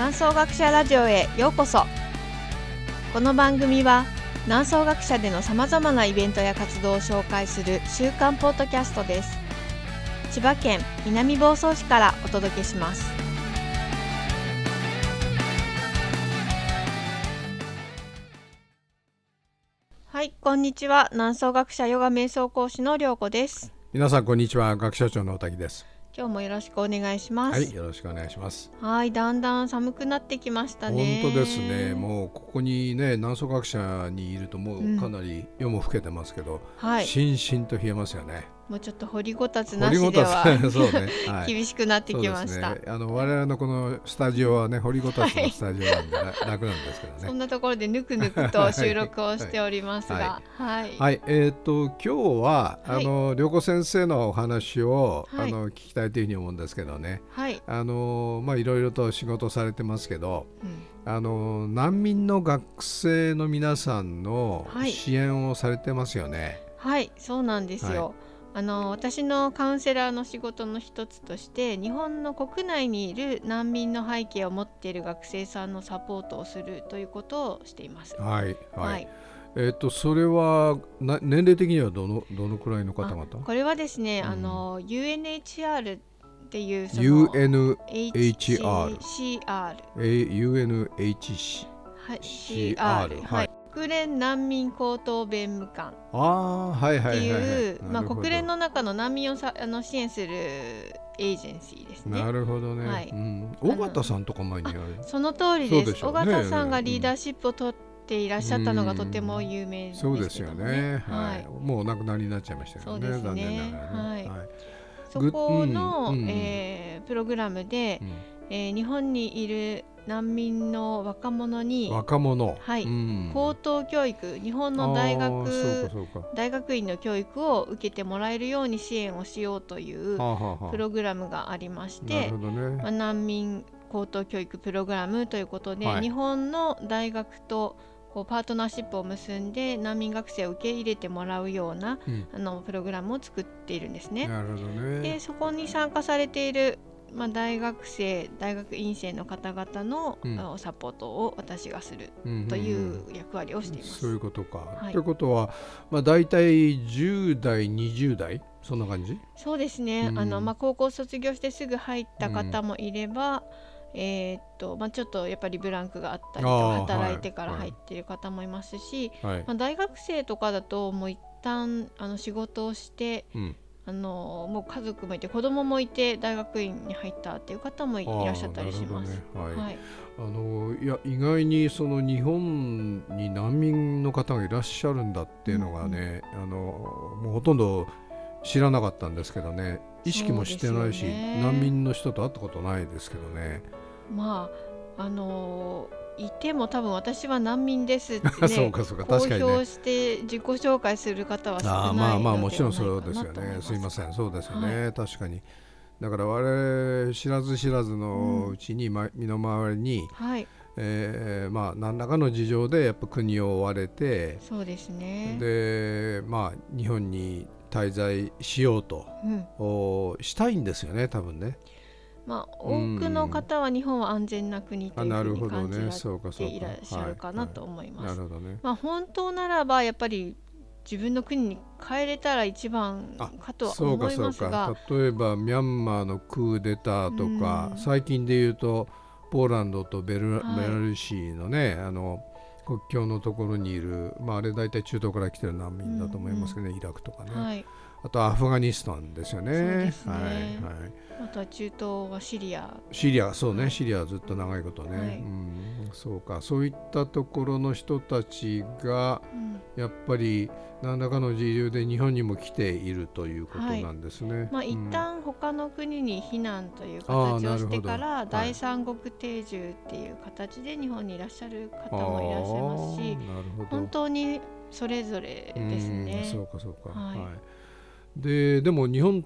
南総学者ラジオへようこそ。この番組は南総学者でのさまざまなイベントや活動を紹介する週刊ポッドキャストです。千葉県南房総市からお届けします。はいこんにちは。南総学者ヨガ瞑想講師の涼子です。皆さんこんにちは。学者長の大滝です。今日もよろしくお願いします。はいよろしくお願いします。はいだんだん寒くなってきましたね。本当ですね。もうここにね南総学者にいるともうかなり夜も更けてますけど、うんはい、しんしんと冷えますよねもうちょっと掘りごたつなしではね、はい、厳しくなってきました、ね、あの我々のこのスタジオはね掘りごたつのスタジオなんで、はい、楽なんですけどね。そんなところでぬくぬくと収録をしておりますがはい、はい、えー、っと今日は、あの涼子先生のお話を、あの聞きたいというふうに思うんですけどね。はい。あのまあいろいろと仕事されてますけど、うん、あの難民の学生の皆さんの支援をされてますよね。はいそうなんですよ、あの私のカウンセラーの仕事の一つとして日本の国内にいる難民の背景を持っている学生さんのサポートをするということをしています。はい、はい、はい、えーと、それはな年齢的にはどのどのくらいの方々？これはですね、うん、あの UNHR っていうその UNHR CR UNHCR はい、はい国連難民高等弁務官っていうまあ国連の中の難民をさあの支援するエージェンシーですね。なるほどね。はい。うん、尾形さんとか前に。その通りです。尾形さんがリーダーシップを取っていらっしゃったのがとても有名です、ね、そうですよね。はい。もうお亡くなりになっちゃいましたよね。残念ながらね。はい。そこの、えー、プログラムで、えー、日本にいる難民の若者に若者、はい、うん、高等教育日本の大学大学院の教育を受けてもらえるように支援をしようというプログラムがありまして、ね、まあ、難民高等教育プログラムということで、はい、日本の大学とこうパートナーシップを結んで難民学生を受け入れてもらうような、うん、あのプログラムを作っているんですね。なるほどね。でそこに参加されているまあ、大学生大学院生の方々の、うん、サポートを私がするという役割をしています。そういうことか。はい、ということは、まあ、大体10代20代？そんな感じ？そうですね、うん、あのまあ、高校卒業してすぐ入った方もいれば、うん、えー、っとまあ、ちょっとやっぱりブランクがあったりとか働いてから入っている方もいますし、はい、まあ、大学生とかだともう一旦あの仕事をして、うんあのもう家族もいて子供もいて大学院に入ったっていう方もいらっしゃったりします。ね、はい、はい、あのいや意外にその日本に難民の方がいらっしゃるんだっていうのがね、うん、あのもうほとんど知らなかったんですけどね意識もしてないし、ね、難民の人と会ったことないですけどね。まああのーいても多分私は難民ですって、ね、そうかそうか確かに、ね、公表して自己紹介する方は少ないあまあまあもちろんそうですよね。す。いません。そうですよね、はい、確かに。だから我々知らず知らずのうちに、うん、身の回りに、はい。えー、まあ何らかの事情でやっぱ国を追われてそうですね。でまあ日本に滞在しようと、うん、したいんですよね多分ね。まあ、多くの方は日本は安全な国というふうに感じていらっしゃるかなと思います。まあ、本当ならばやっぱり自分の国に帰れたら一番かとは思いますが例えばミャンマーのクーデターとか、最近で言うとポーランドとベル,、ベラルーシのねあの国境のところにいる、まあ、あれ大体中東から来てる難民だと思いますけどね、うんうん、イラクとかね、はい、あとアフガニスタンですよね。ね。はいはいあとは中東はシリア。シリアそうね、はい、シリアはずっと長いことね、はい、うん、そうか。そういったところの人たちが、やっぱり何らかの事情で日本にも来ているということなんですね。はい、まあ、一旦他の国に避難という形をしてから、第三国定住っていう形で日本にいらっしゃる方もいらっしゃいますし本当にそれぞれですね。そうかそうか、はい。ででも日本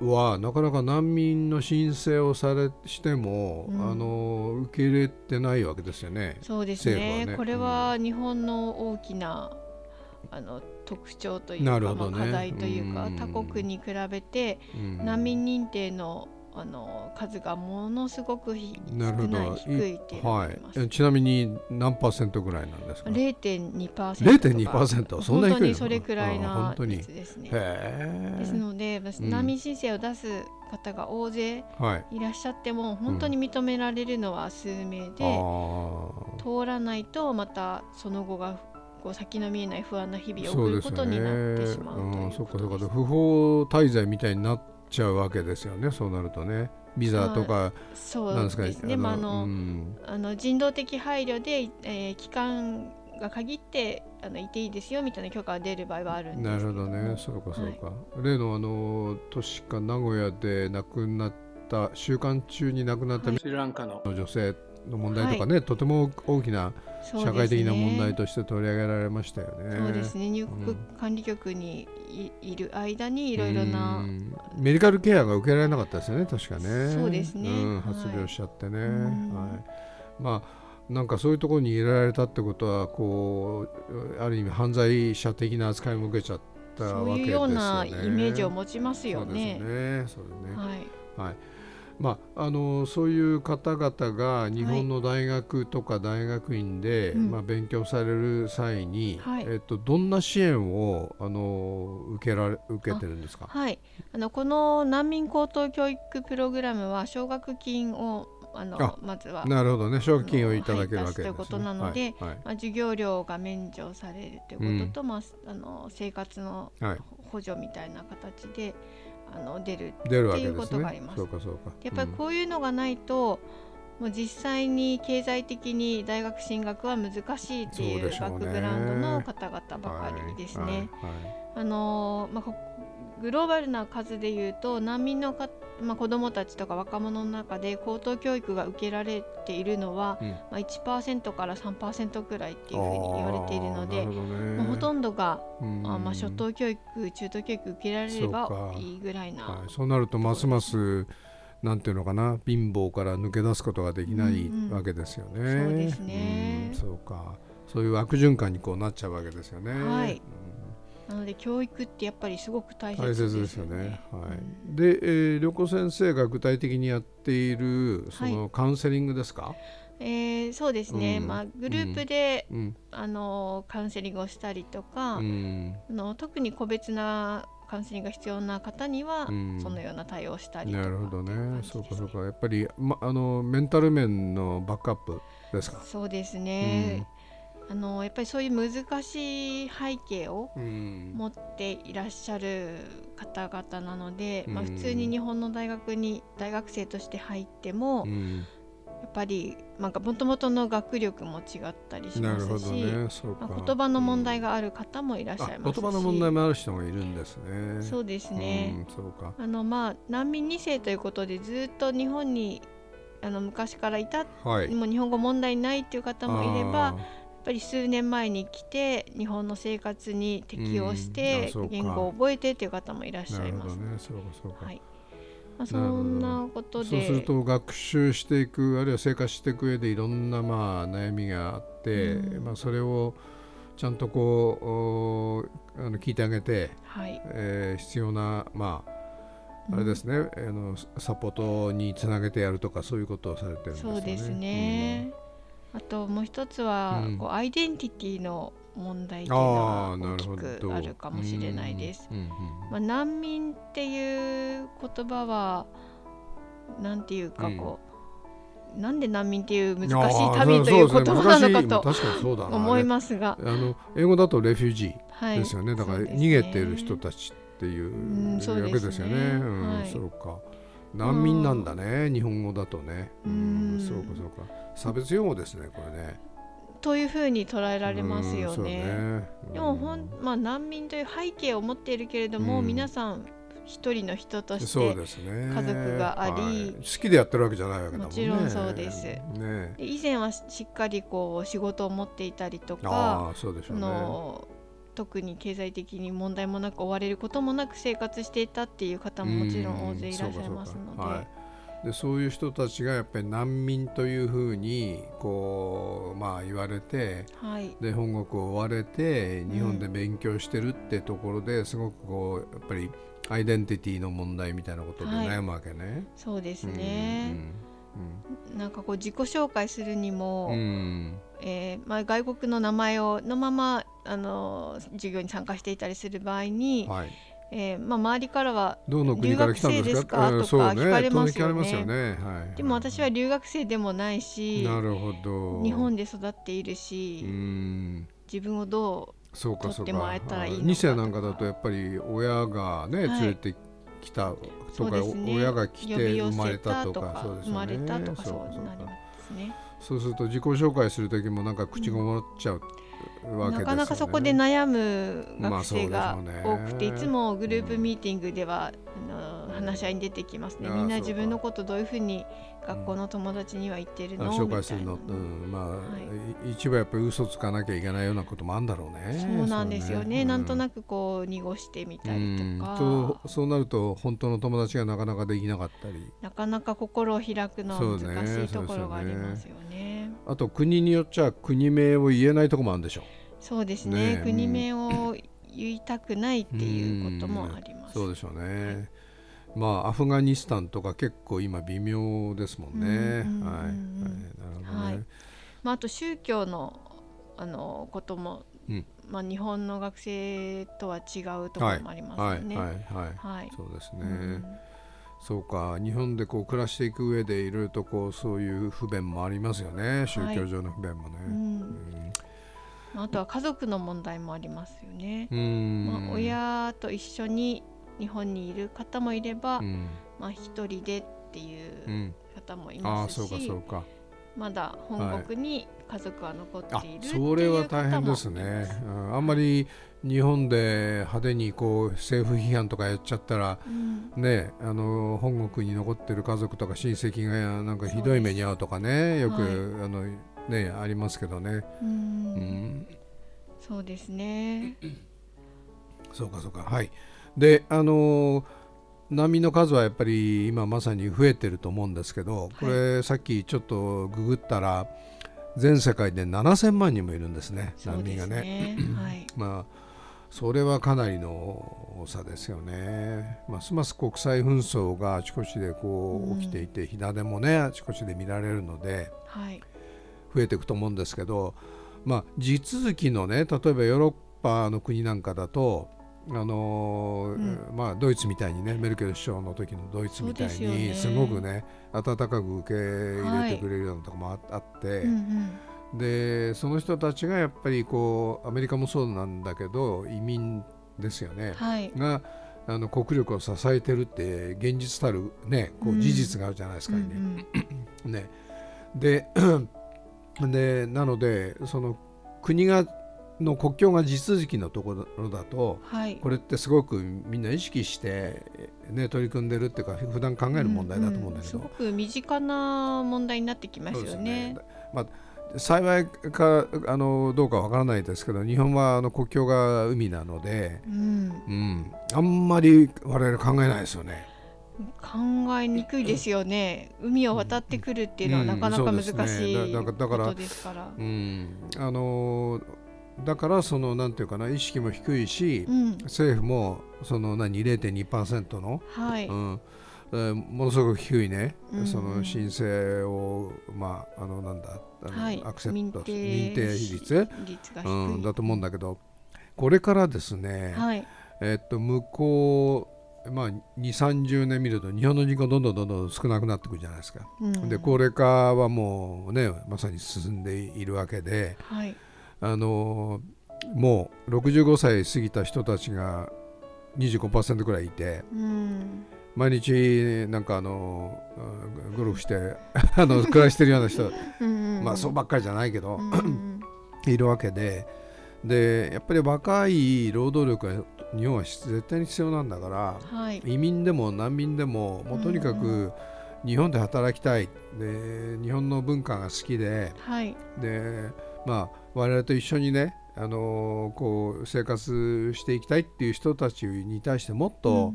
はなかなか難民の申請をされしても、うん、あの受け入れてないわけですよね。そうですね、ね、これは日本の大きな、あの特徴というか、ね、まあ、課題というか、他国に比べて、難民認定のあの数がものすごく少ない低いってはい、ちなみに何パーセントぐらいなんですか？0.2%パーセント0.2%そんな低い本当にそれくらいな率ですね。ですので難民申請を出す方が大勢い。らっしゃっても、本当に認められるのは数名で、通らないとまたその後がこう先の見えない不安な日々を送ることになってしまうそうかそうか。不法滞在みたいになっちゃうわけですよねそうなるとね。ビザとか、そうなんですかね。まああの、うん、あの人道的配慮で、えー、期間が限ってあのいていいですよみたいな許可が出る場合はあるんですなるほどね、そうかそうか。はい、例のあの都市か名古屋で亡くなった週間中に亡くなったスリランカの女性の問題とかね、はい、とても大きな社会的な問題として取り上げられましたよね。そうですね入国管理局にい,、る間にいろいろなメディカルケアが受けられなかったですよね確かね。そうですね、うん、発病しちゃってね。はい、はい、まあなんかそういうところに入れられたってことはこうある意味犯罪者的な扱いも受けちゃったわけですよね。そういうようなイメージを持ちますよね。そうですね。そうですね。はい。はいまあ、あのそういう方々が日本の大学とか大学院で、はい、まあ、勉強される際に、はい、えっと、どんな支援をあの受けられ受けてるんですか、はい、あのこの難民高等教育プログラムは奨学金をあのまずはなるほどね。奨学金をいただけるわけです、ね、ということなので、はい。はい、まあ、授業料が免除されるということと、うん、まあ、あの生活の補助みたいな形で、あの出るっていうことがあります。そうかそうかやっぱりこういうのがないと、もう実際に経済的に大学進学は難しいっていうバックグラウンドの方々ばかりですね。あのまあ、グローバルな数でいうと難民のか、まあ、子どもたちとか若者の中で高等教育が受けられているのは、うん、まあ、1%から3%くらいっていうふうに言われているので、まあ、ほとんどが、あまあ、初等教育中等教育受けられればいいぐらいな。そうはい、そうなるとますますなんていうのかな貧乏から抜け出すことができないわけですよね。うんうん、そうですね、そうか。そういう悪循環にこうなっちゃうわけですよね。はい、なので教育ってやっぱりすごく大切ですよね。ですよねはい、で、えー、良子先生が具体的にやっているそのカウンセリングですか、はい、えー、そうですね、うん、まあ、グループで、うん、あのカウンセリングをしたりとか、うん、あの特に個別なカウンセリングが必要な方には、そのような対応をしたりとか、なるほどね。そうかそうか。やっぱり、ま、あのメンタル面のバックアップですか？そうですね、あのやっぱりそういう難しい背景を持っていらっしゃる方々なので、うん、まあ、普通に日本の大学に大学生として入っても、うん、やっぱりもともとの学力も違ったりしますし、ね。まあ、言葉の問題がある方もいらっしゃいますし、言葉の問題もある人もいるんですね。そうですね、そうか。あのまあ難民2世ということでずっと日本にあの昔からいた、はい、もう日本語問題ないっていう方もいればぱり数年前に来て日本の生活に適応して言語を覚えてっていう方もいらっしゃいます。ね、そうかそうか。はい。まあ、そんなことで。そうすると学習していくあるいは生活していく上でいろんなまあ悩みがあって、うん、まあ、それをちゃんとこうあの聞いてあげて、はい。えー、必要なまああれですね、うん、あのサポートにつなげてやるとかそういうことをされてるんですね。そうですね、うんあともう一つは、うん、こうアイデンティティの問題っていうのは大きくあるかもしれないです。まあ、難民っていう言葉はなんていうかこう、うん、なんで難民っていう難しい旅という言葉なのかと思いますが、あの英語だとレフュージーですよね、はい、だから逃げている人たちっていうわけですよね。そうか難民なんだね、日本語だとね。うん、そうかそうか。差別用語ですねこれね。というふうに捉えられますよね。ねでもほん、まあ、難民という背景を持っているけれども、皆さん一人の人として家族があり、ねはい、好きでやってるわけじゃないわけだもんね。もちろんそうです。ね、以前はしっかりこう仕事を持っていたりとか、あそうでしょうね、の特に経済的に問題もなく追われることもなく生活していたっていう方ももちろん大勢いらっしゃいますので。でそういう人たちがやっぱり難民というふうにこう、まあ、言われて、はい、で本国を追われて日本で勉強してるってところですごくこうやっぱりアイデンティティの問題みたいなことで悩むわけね。はい、そうですね、うんうん、なんかこう自己紹介するにも、うん、えー、まあ、外国の名前をのままあの授業に参加していたりする場合に、はい。えーまあ、周りからは「留学生ですか?」とか聞かれますよね。でも私は留学生でもないしなるほど。日本で育っているし自分をどう取ってもらえたらいいのか2世なんかだとやっぱり親がね、連れてきたとか、親が来て生まれたとかそうですね。生まれたとかそうなりますね。そうすると自己紹介する時もなんか口ごもっちゃう。ね、なかなかそこで悩む学生が多くて、まあね、いつもグループミーティングでは、あの話し合いに出てきますね。みんな自分のことどういうふうに学校の友達には言ってるの、紹介するの、うん、まあ、はい、一部やっぱり嘘つかなきゃいけないようなこともあるんだろうね。そうなんですよね、ね、なんとなくこう濁してみたりとか、うそうなると本当の友達がなかなかできなかったり。なかなか心を開くのは難しいところがありますよね、ね、あと国によっちゃ国名を言えないところもあるんでしょう。そうですね、ね、国名を言いたくないっていうこともあります、そうでしょうね、まあアフガニスタンとか結構今微妙ですもんね。はい、はい、なるほどね。まああと宗教のあのことも、うん、まあ日本の学生とは違うところもありますよね。はい、はい、はい、はい、そうですね。うんそうか。日本でこう暮らしていく上でいろいろとこうそういう不便もありますよね。宗教上の不便もね。はいうん。あとは家族の問題もありますよね。まあ、親と一緒に日本にいる方もいれば、うん、まあ一人でっていう方もいますし、うん、まだ本国に家族は残っている、はい、それは大変ですね、うん、あんまり日本で派手にこう政府批判とかやっちゃったら、うん、ねあの本国に残ってる家族とか親戚がなんかひどい目に遭うとかねよく、はい、あのねありますけどね。うん、そうですね。そうかそうか。はい。であの難民の数はやっぱり今まさに増えてると思うんですけどこれ、さっきちょっとググったら全世界で7000万人もいるんですね難民がね。はい、まあそれはかなりの多さですよね。ますます国際紛争があちこちでこう起きていて、うん、火種もねあちこちで見られるので、はい、増えていくと思うんですけど、まあ、地続きのね例えばヨーロッパの国なんかだとあのーうん、まあ、ドイツみたいにねメルケル首相の時のドイツみたいにすごくね温かく受け入れてくれるようなところもあ,、って、うんうん、でその人たちがやっぱりこうアメリカもそうなんだけど移民ですよね、はい、があの国力を支えてるって現実たる、ね、こう事実があるじゃないですかね。うんうん、ね。で でなのでその国がの国境が地続きのところだと、はい、これってすごくみんな意識して、ね、取り組んでるっていうか普段考える問題だと思うんだけど、うんうん、すごく身近な問題になってきますよね。ね。まあ、幸いかあのどうかわからないですけど日本はあの国境が海なので、うん、うん、あんまり我々考えないですよね。考えにくいですよね。海を渡ってくるっていうのはなかなか難しいことですから。うん、あのだからそのなんていうかな意識も低いし、うん、政府もその何0.2%の、はい。うん。ものすごく低いね、うん、その申請を、まあ、あのなんだ、はい、アクセプト認定比率。うん、だと思うんだけどこれからですね、はい、えっと向こう、まあ、2 3 0年見ると日本の人口どんどんどんどん少なくなってくるじゃないですか。うん、で高齢化はもうねまさに進んでいるわけで、はいあのもう65歳過ぎた人たちが25%ぐらいいて、うん、毎日なんかあのゴルフして あの暮らしてるような人まあそうばっかりじゃないけどいるわけででやっぱり若い労働力が日本は絶対に必要なんだから、はい、移民でも難民でももうとにかく日本で働きたい。で日本の文化が好きで,、はい、でまあ我々と一緒にねあのこう生活していきたいっていう人たちに対してもっと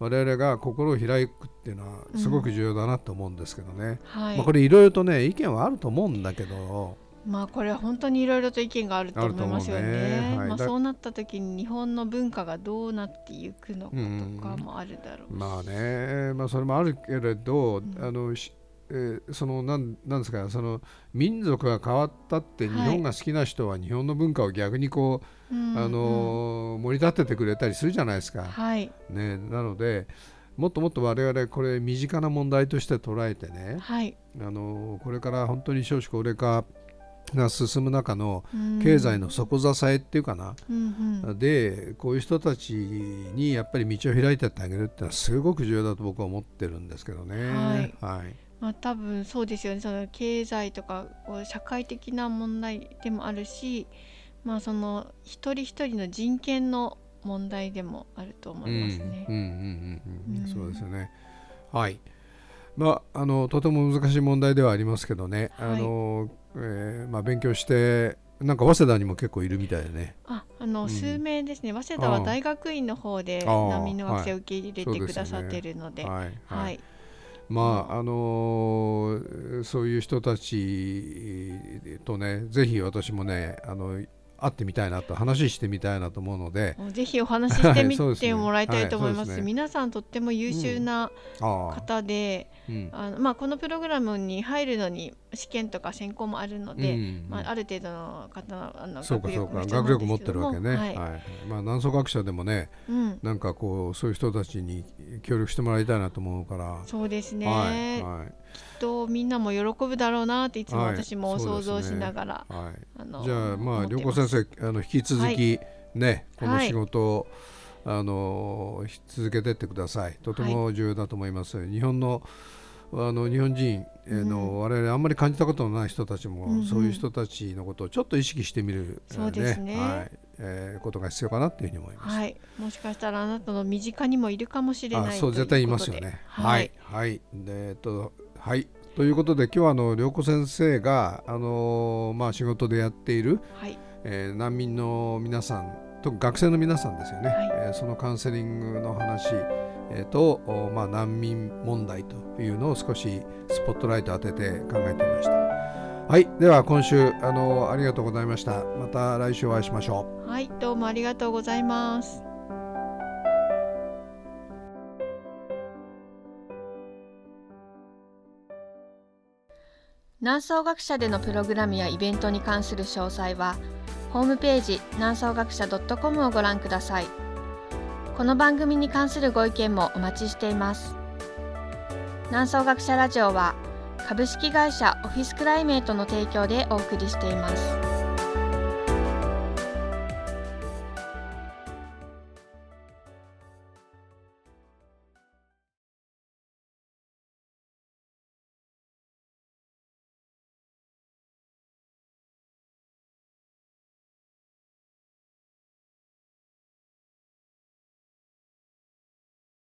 我々が心を開くっていうのはすごく重要だなと思うんですけどね、うんはい、まあ、これいろいろとね意見はあると思うんだけど。まあこれは本当にいろいろと意見があると思いますよね。ね。はい、まあそうなった時に日本の文化がどうなっていくのかとかもあるだろうし。うまあね、まあそれもあるけれど、うん、あのえー、そのなんなんですかその民族が変わったって日本が好きな人は日本の文化を逆にこう、はい、あの、うん、盛り立ててくれたりするじゃないですか。はい、ね、なのでもっともっと我々これ身近な問題として捉えてね、はい、あのこれから本当に少子高齢化が進む中の経済の底支えっていうかな、うんうん、でこういう人たちにやっぱり道を開いてってあげるっていうのはすごく重要だと僕は思ってるんですけどね。はい、はいまあ、多分そうですよね。その経済とか社会的な問題でもあるし、まあ、その一人一人の人権の問題でもあると思いますね。そうですよね。はい。まああのとても難しい問題ではありますけどね。はい、あの、えー、まあ勉強してなんか早稲田にも結構いるみたいでね。あ、あの、うん、数名ですね。早稲田は大学院の方で難民の学生を受け入れてくださってるので、はい、はい。はいまああのー、そういう人たちとねぜひ私もねあの会ってみたいなと話してみたいなと思うので。ぜひお話ししてみてもらいたいと思います。はいすね。皆さんとっても優秀な方で、うん、あのまあ、このプログラムに入るのに試験とか選考もあるので、うん、まあ、ある程度の方のあの学力も学力持ってるわけね、はい、はい、まあ、南宋学者でもね、うん、なんかこうそういう人たちに協力してもらいたいなと思うから。そうですね、はいはい、きっとみんなも喜ぶだろうなっていつも私も想像しながら、はい、あのじゃあまあ良子先生あの引き続きね、この仕事を、あの続けてってください。とても重要だと思います、日本のあの日本人の、うん、我々あんまり感じたことのない人たちも、そういう人たちのことをちょっと意識してみる、そうですね、はい。えー、ことが必要かなというふうに思います、はい、もしかしたらあなたの身近にもいるかもしれないそう絶対いますよね。はい。はい、でえっとはい。ということで今日はあの涼子先生があのー、まあ仕事でやっている、はいえー、難民の皆さんと学生の皆さんですよね、はい、えー、そのカウンセリングの話えーとまあ、難民問題というのを少しスポットライト当てて考えてみました。はい、では今週あのありがとうございました。また来週お会いしましょう。はい、どうもありがとうございます。南総学者でのプログラムやイベントに関する詳細はホームページ南総学者 .com をご覧ください。この番組に関するご意見もお待ちしています南総学者ラジオは株式会社オフィスクライメートの提供でお送りしています。